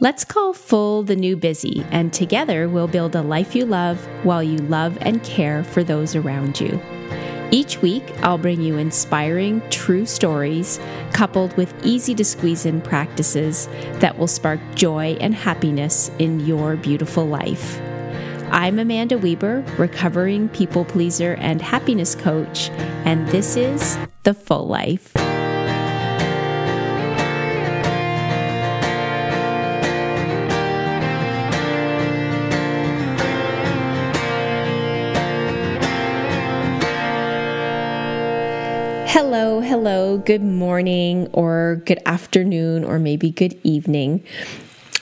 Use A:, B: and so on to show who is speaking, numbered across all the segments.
A: Let's call full the new busy, and together we'll build a life you love while you love and care for those around you. Each week, I'll bring you inspiring, true stories coupled with easy to squeeze in practices that will spark joy and happiness in your beautiful life. I'm Amanda Weber, recovering people pleaser and happiness coach, and this is The Full Life. Hello, hello, good morning, or good afternoon, or maybe good evening.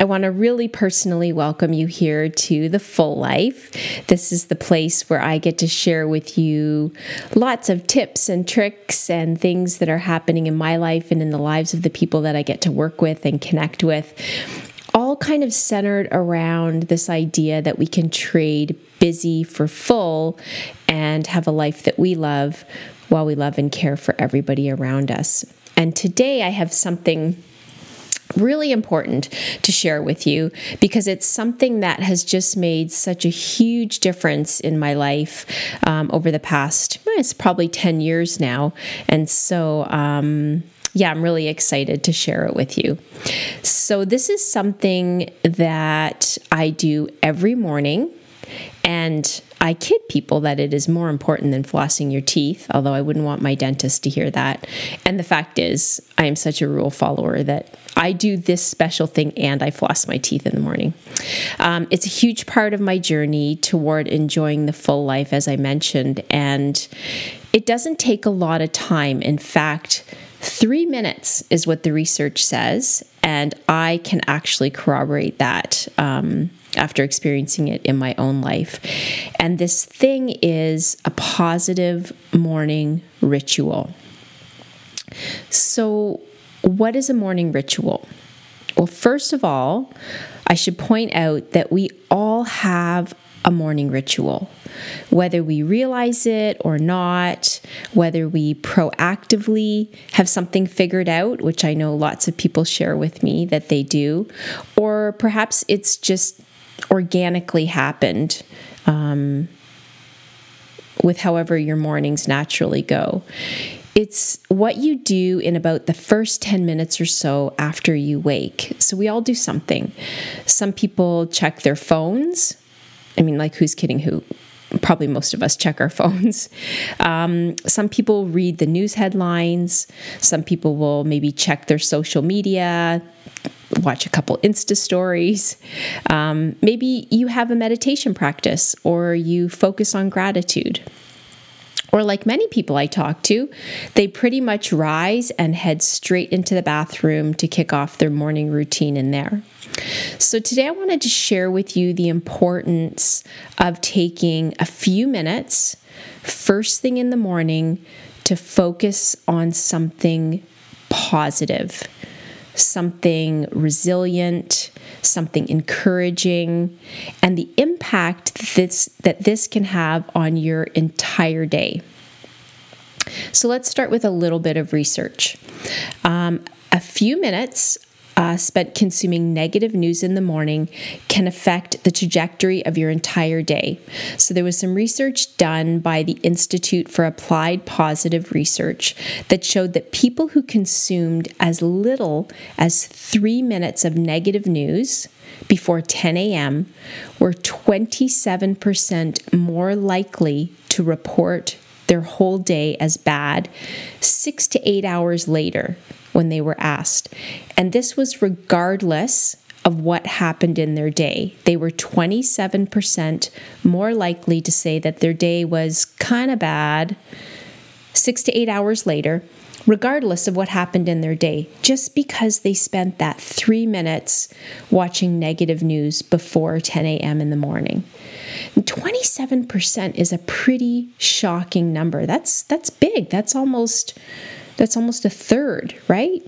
A: I want to really personally welcome you here to the Full Life. This is the place where I get to share with you lots of tips and tricks and things that are happening in my life and in the lives of the people that I get to work with and connect with. All kind of centered around this idea that we can trade busy for full and have a life that we love while we love and care for everybody around us. And today I have something really important to share with you because it's something that has just made such a huge difference in my life um, over the past, it's probably 10 years now. And so, um, yeah, I'm really excited to share it with you. So, this is something that I do every morning. And I kid people that it is more important than flossing your teeth, although I wouldn't want my dentist to hear that. And the fact is, I am such a rule follower that I do this special thing and I floss my teeth in the morning. Um, it's a huge part of my journey toward enjoying the full life, as I mentioned. And it doesn't take a lot of time. In fact, Three minutes is what the research says, and I can actually corroborate that. Um, after experiencing it in my own life. And this thing is a positive morning ritual. So, what is a morning ritual? Well, first of all, I should point out that we all have a morning ritual. Whether we realize it or not, whether we proactively have something figured out, which I know lots of people share with me that they do, or perhaps it's just organically happened um, with however your mornings naturally go. It's what you do in about the first 10 minutes or so after you wake. So, we all do something. Some people check their phones. I mean, like, who's kidding who? Probably most of us check our phones. Um, some people read the news headlines. Some people will maybe check their social media, watch a couple Insta stories. Um, maybe you have a meditation practice or you focus on gratitude. Or, like many people I talk to, they pretty much rise and head straight into the bathroom to kick off their morning routine in there. So, today I wanted to share with you the importance of taking a few minutes first thing in the morning to focus on something positive something resilient, something encouraging, and the impact that this, that this can have on your entire day. So let's start with a little bit of research. Um, a few minutes uh, spent consuming negative news in the morning can affect the trajectory of your entire day. So, there was some research done by the Institute for Applied Positive Research that showed that people who consumed as little as three minutes of negative news before 10 a.m. were 27% more likely to report their whole day as bad six to eight hours later when they were asked. And this was regardless of what happened in their day. They were 27% more likely to say that their day was kind of bad six to eight hours later, regardless of what happened in their day, just because they spent that three minutes watching negative news before 10 a.m. in the morning. 27% is a pretty shocking number. That's that's big. That's almost that's almost a third, right?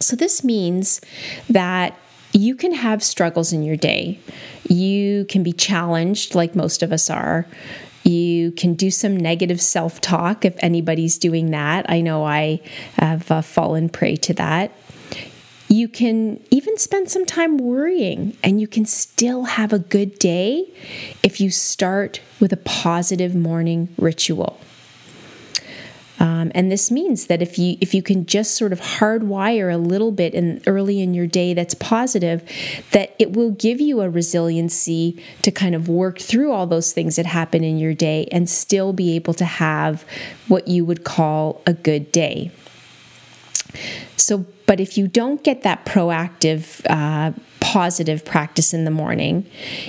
A: So this means that you can have struggles in your day. You can be challenged, like most of us are. You can do some negative self talk if anybody's doing that. I know I have uh, fallen prey to that. You You can even spend some time worrying, and you can still have a good day if you start with a positive morning ritual. Um, and this means that if you if you can just sort of hardwire a little bit in early in your day that's positive, that it will give you a resiliency to kind of work through all those things that happen in your day and still be able to have what you would call a good day. So, but if you don't get that proactive uh, positive practice in the morning,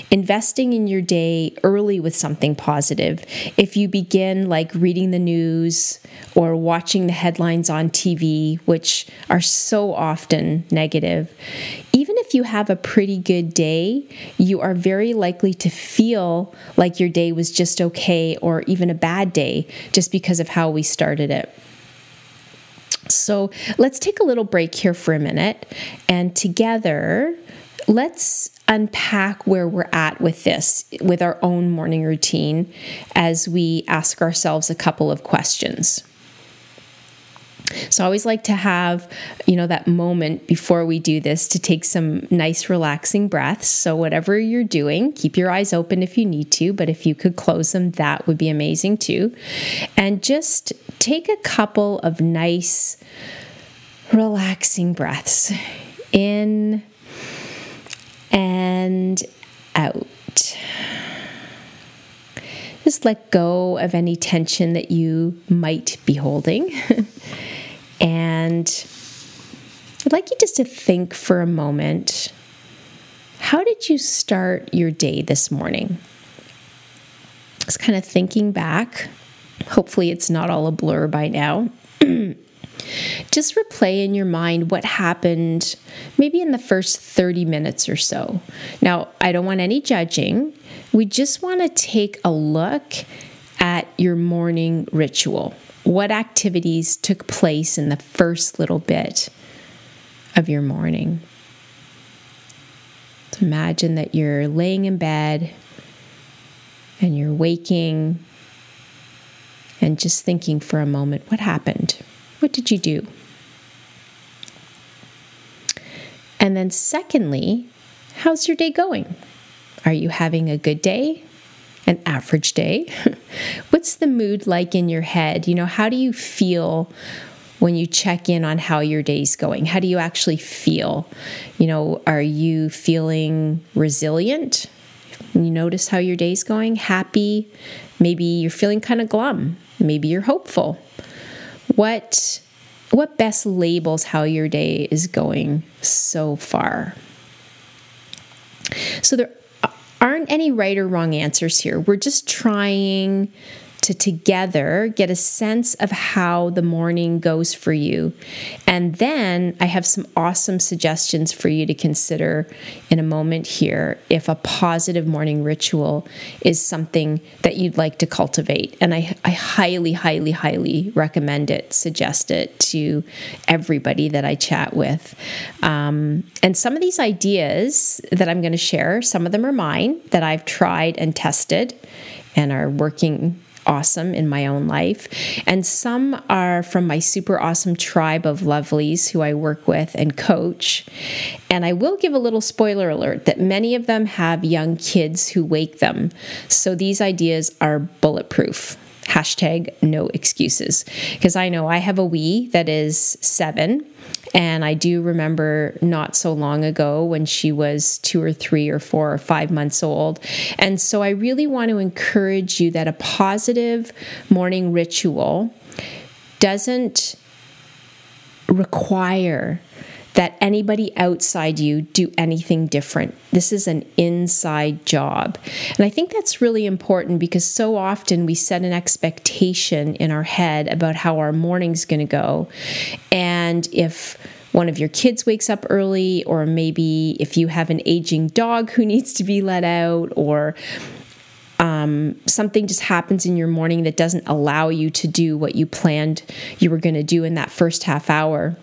A: investing in your day early with something positive. If you begin like reading the news or watching the headlines on TV, which are so often negative, even if you have a pretty good day, you are very likely to feel like your day was just okay or even a bad day just because of how we started it. So let's take a little break here for a minute and together let's unpack where we're at with this, with our own morning routine, as we ask ourselves a couple of questions. So I always like to have, you know, that moment before we do this to take some nice relaxing breaths. So whatever you're doing, keep your eyes open if you need to, but if you could close them, that would be amazing too. And just take a couple of nice relaxing breaths in and out. Just let go of any tension that you might be holding. and I'd like you just to think for a moment how did you start your day this morning? Just kind of thinking back. Hopefully, it's not all a blur by now. just replay in your mind what happened maybe in the first 30 minutes or so. Now, I don't want any judging. We just want to take a look at your morning ritual. What activities took place in the first little bit of your morning? So imagine that you're laying in bed and you're waking and just thinking for a moment what happened? What did you do? And then, secondly, how's your day going? Are you having a good day? An average day? What's the mood like in your head? You know, how do you feel when you check in on how your day's going? How do you actually feel? You know, are you feeling resilient? You notice how your day's going? Happy? Maybe you're feeling kind of glum. Maybe you're hopeful what what best labels how your day is going so far. So there aren't any right or wrong answers here. We're just trying to together get a sense of how the morning goes for you. And then I have some awesome suggestions for you to consider in a moment here if a positive morning ritual is something that you'd like to cultivate. And I, I highly, highly, highly recommend it, suggest it to everybody that I chat with. Um, and some of these ideas that I'm going to share, some of them are mine that I've tried and tested and are working awesome in my own life. And some are from my super awesome tribe of lovelies who I work with and coach. And I will give a little spoiler alert that many of them have young kids who wake them. So these ideas are bulletproof hashtag no excuses because i know i have a wee that is seven and I do remember not so long ago when she was two or three or four or five months old. And so I really want to encourage you that a positive morning ritual doesn't require that anybody outside you do anything different. This is an inside job. And I think that's really important because so often we set an expectation in our head about how our morning's going to go. And if one of your kids wakes up early, or maybe if you have an aging dog who needs to be let out, or um, something just happens in your morning that doesn't allow you to do what you planned you were going to do in that first half hour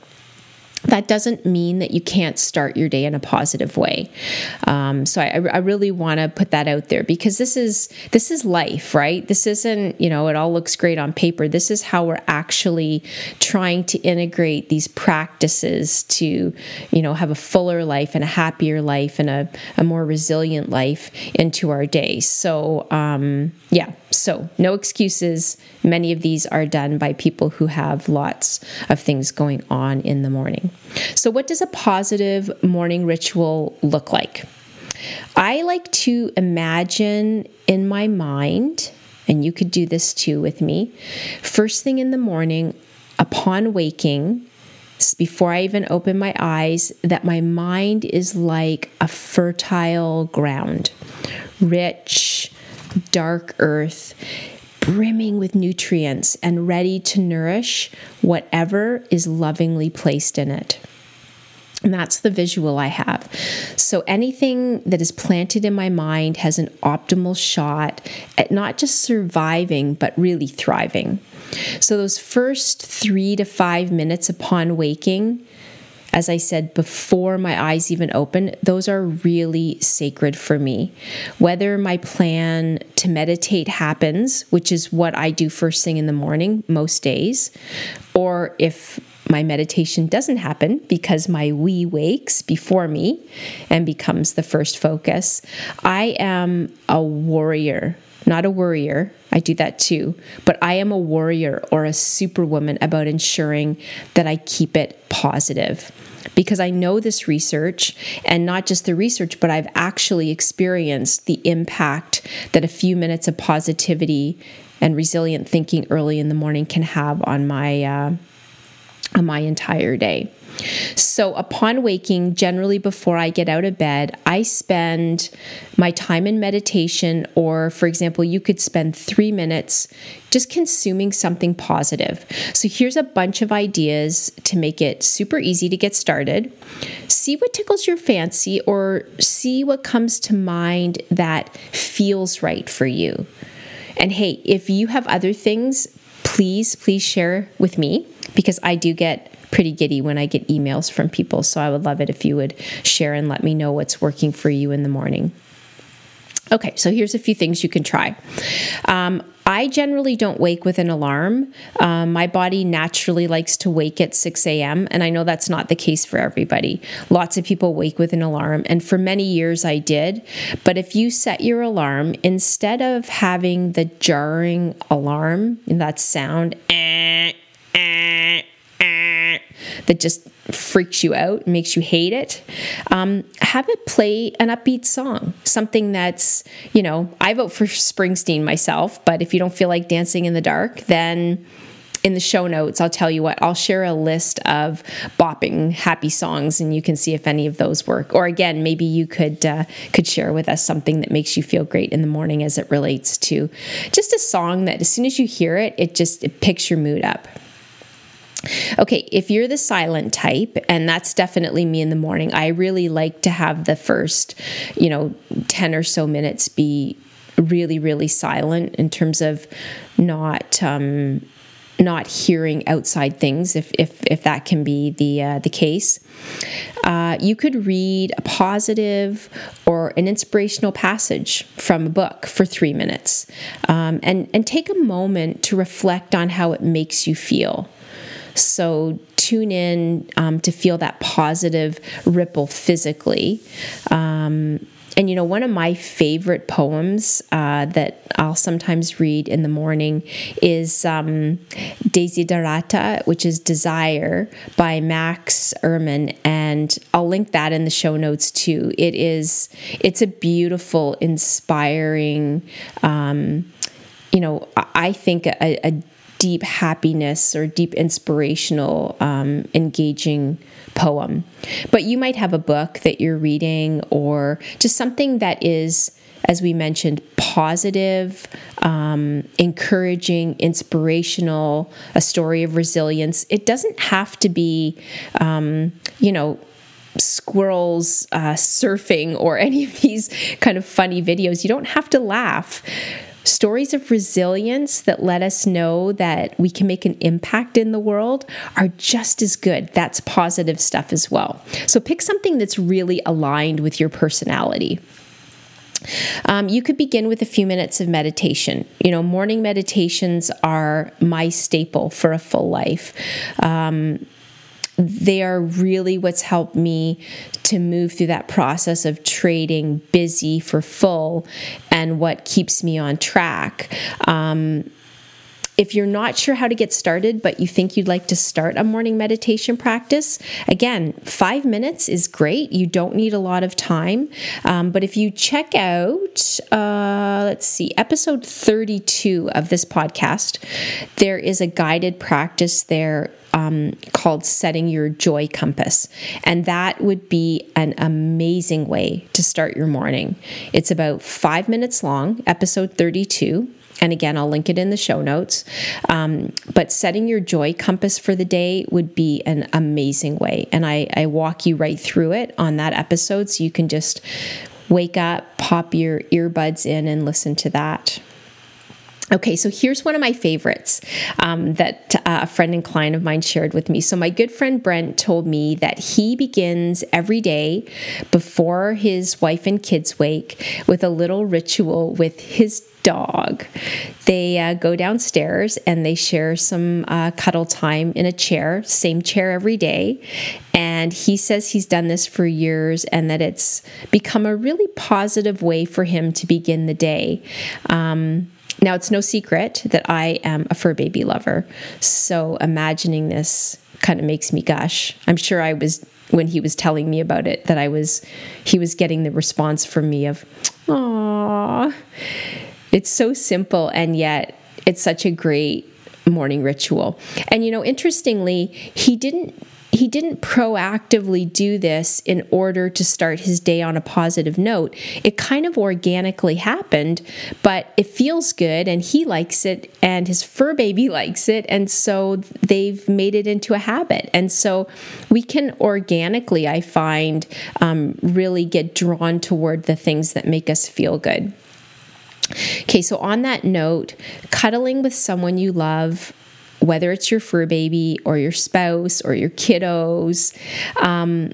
A: that doesn't mean that you can't start your day in a positive way. Um, so I, I really want to put that out there because this is this is life, right? This isn't you know it all looks great on paper. This is how we're actually trying to integrate these practices to you know have a fuller life and a happier life and a, a more resilient life into our day. So um, yeah, so no excuses. Many of these are done by people who have lots of things going on in the morning. So, what does a positive morning ritual look like? I like to imagine in my mind, and you could do this too with me, first thing in the morning, upon waking, before I even open my eyes, that my mind is like a fertile ground, rich, dark earth brimming with nutrients and ready to nourish whatever is lovingly placed in it. And that's the visual I have. So anything that is planted in my mind has an optimal shot at not just surviving, but really thriving. So those first three to five minutes upon waking, as I said, before my eyes even open, those are really sacred for me. Whether my plan to meditate happens, which is what I do first thing in the morning most days, or if my meditation doesn't happen because my wee wakes before me and becomes the first focus, I am a warrior not a worrier. I do that too. But I am a warrior or a superwoman about ensuring that I keep it positive because I know this research and not just the research, but I've actually experienced the impact that a few minutes of positivity and resilient thinking early in the morning can have on my uh, on my entire day. So, upon waking, generally before I get out of bed, I spend my time in meditation, or for example, you could spend three minutes just consuming something positive. So, here's a bunch of ideas to make it super easy to get started. See what tickles your fancy, or see what comes to mind that feels right for you. And hey, if you have other things, please, please share with me because I do get pretty giddy when I get emails from people. So I would love it if you would share and let me know what's working for you in the morning. Okay, so here's a few things you can try. Um, I generally don't wake with an alarm. Um, my body naturally likes to wake at 6 a.m., and I know that's not the case for everybody. Lots of people wake with an alarm, and for many years I did. But if you set your alarm, instead of having the jarring alarm, and that sound, eh, that just freaks you out, and makes you hate it, um, have it play an upbeat song, something that's, you know, I vote for Springsteen myself, but if you don't feel like dancing in the dark, then in the show notes, I'll tell you what, I'll share a list of bopping happy songs and you can see if any of those work. Or again, maybe you could uh, could share with us something that makes you feel great in the morning as it relates to just a song that as soon as you hear it, it just it picks your mood up. Okay, if you're the silent type, and that's definitely me in the morning, I really like to have the first, you know, 10 or so minutes be really, really silent in terms of not. Um, not hearing outside things, if if, if that can be the uh, the case, uh, you could read a positive or an inspirational passage from a book for three minutes, um, and and take a moment to reflect on how it makes you feel. So tune in um, to feel that positive ripple physically. Um, and you know, one of my favorite poems uh, that I'll sometimes read in the morning is um, Desiderata, which is Desire by Max Ehrmann, and I'll link that in the show notes too. It is, it's a beautiful, inspiring, um, you know, I think a, a deep happiness or deep inspirational, um, engaging poem. But you might have a book that you're reading or just something that is, as we mentioned, positive, um, encouraging, inspirational, a story of resilience. It doesn't have to be, um, you know, squirrels uh, surfing or any of these kind of funny videos. You don't have to laugh stories of resilience that let us know that we can make an impact in the world are just as good. That's positive stuff as well. So pick something that's really aligned with your personality. Um, you could begin with a few minutes of meditation. You know, morning meditations are my staple for a full life. Um, they are really what's helped me to move through that process of trading busy for full and what keeps me on track. Um, if you're not sure how to get started, but you think you'd like to start a morning meditation practice, again, five minutes is great. You don't need a lot of time. Um, but if you check out, uh, let's see, episode 32 of this podcast, there is a guided practice there um, called Setting Your Joy Compass. And that would be an amazing way to start your morning. It's about five minutes long, episode 32. And again, I'll link it in the show notes. Um, but setting your joy compass for the day would be an amazing way. And I, I walk you right through it on that episode so you can just wake up, pop your earbuds in, and listen to that. Okay, so here's one of my favorites um, that uh, a friend and client of mine shared with me. So, my good friend Brent told me that he begins every day before his wife and kids wake with a little ritual with his dog. They uh, go downstairs and they share some uh, cuddle time in a chair, same chair every day. And he says he's done this for years and that it's become a really positive way for him to begin the day. Um, now, it's no secret that I am a fur baby lover. So, imagining this kind of makes me gush. I'm sure I was when he was telling me about it that I was he was getting the response from me of "Aww." It's so simple and yet it's such a great morning ritual. And you know, interestingly, he didn't he didn't proactively do this in order to start his day on a positive note. It kind of organically happened, but it feels good and he likes it and his fur baby likes it. And so they've made it into a habit. And so we can organically, I find, um, really get drawn toward the things that make us feel good. Okay, so on that note, cuddling with someone you love whether it's your fur baby or your spouse or your kiddos, um,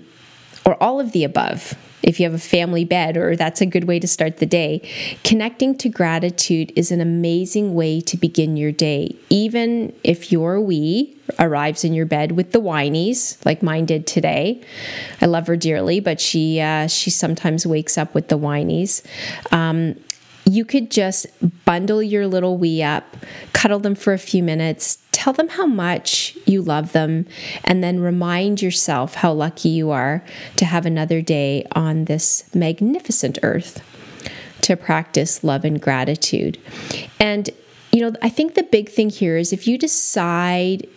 A: or all of the above. If you have a family bed, or that's a good way to start the day. Connecting to gratitude is an amazing way to begin your day, even if your wee arrives in your bed with the whinies, like mine did today. I love her dearly, but she uh, she sometimes wakes up with the whinies. Um, you could just bundle your little wee up, cuddle them for a few minutes, tell them how much you love them, and then remind yourself how lucky you are to have another day on this magnificent earth to practice love and gratitude. And, you know, I think the big thing here is if you decide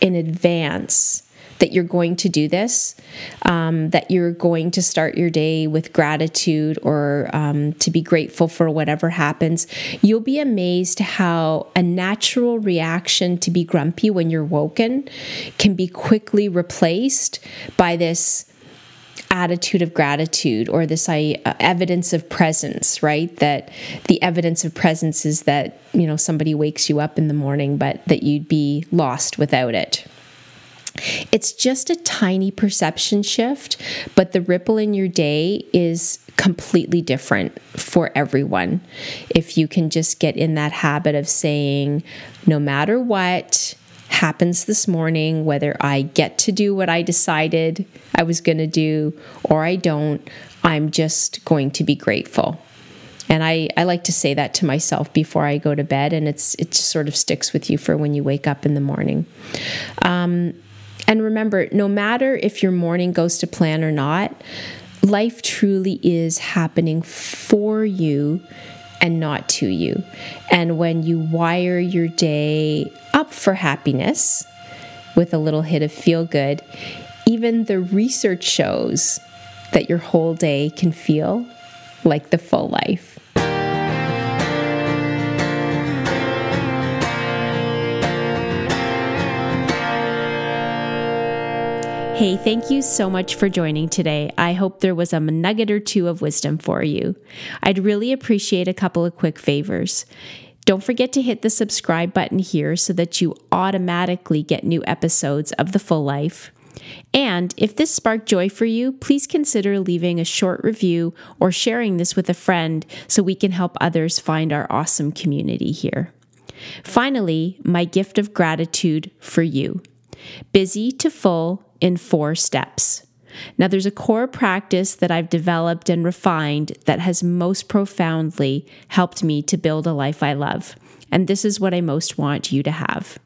A: in advance that you're going to do this, um, that you're going to start your day with gratitude or um, to be grateful for whatever happens, you'll be amazed how a natural reaction to be grumpy when you're woken can be quickly replaced by this attitude of gratitude or this uh, evidence of presence right? That the evidence of presence is that you know somebody wakes you up in the morning but that you'd be lost without it it's just a tiny perception shift, but the ripple in your day is completely different for everyone. If you can just get in that habit of saying, no matter what happens this morning, whether I get to do what I decided I was going to do or I don't, I'm just going to be grateful. And I, I like to say that to myself before I go to bed, and it's it just sort of sticks with you for when you wake up in the morning. Um, and remember, no matter if your morning goes to plan or not, life truly is happening for you and not to you. And when you wire your day up for happiness with a little hit of feel good, even the research shows that your whole day can feel like the full life. Hey, thank you so much for joining today. I hope there was a nugget or two of wisdom for you. I'd really appreciate a couple of quick favors. Don't forget to hit the subscribe button here so that you automatically get new episodes of The Full Life. And if this sparked joy for you, please consider leaving a short review or sharing this with a friend so we can help others find our awesome community here. Finally, my gift of gratitude for you. Busy to full in four steps. Now, there's a core practice that I've developed and refined that has most profoundly helped me to build a life I love. And this is what I most want you to have.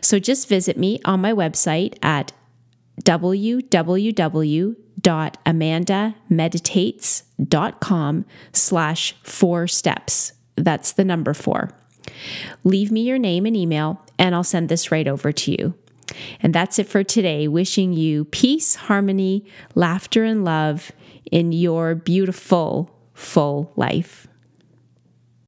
A: So just visit me on my website at www.amandameditates.com slash four steps. That's the number four. Leave me your name and email, and I'll send this right over to you. And that's it for today. Wishing you peace, harmony, laughter, and love in your beautiful, full life.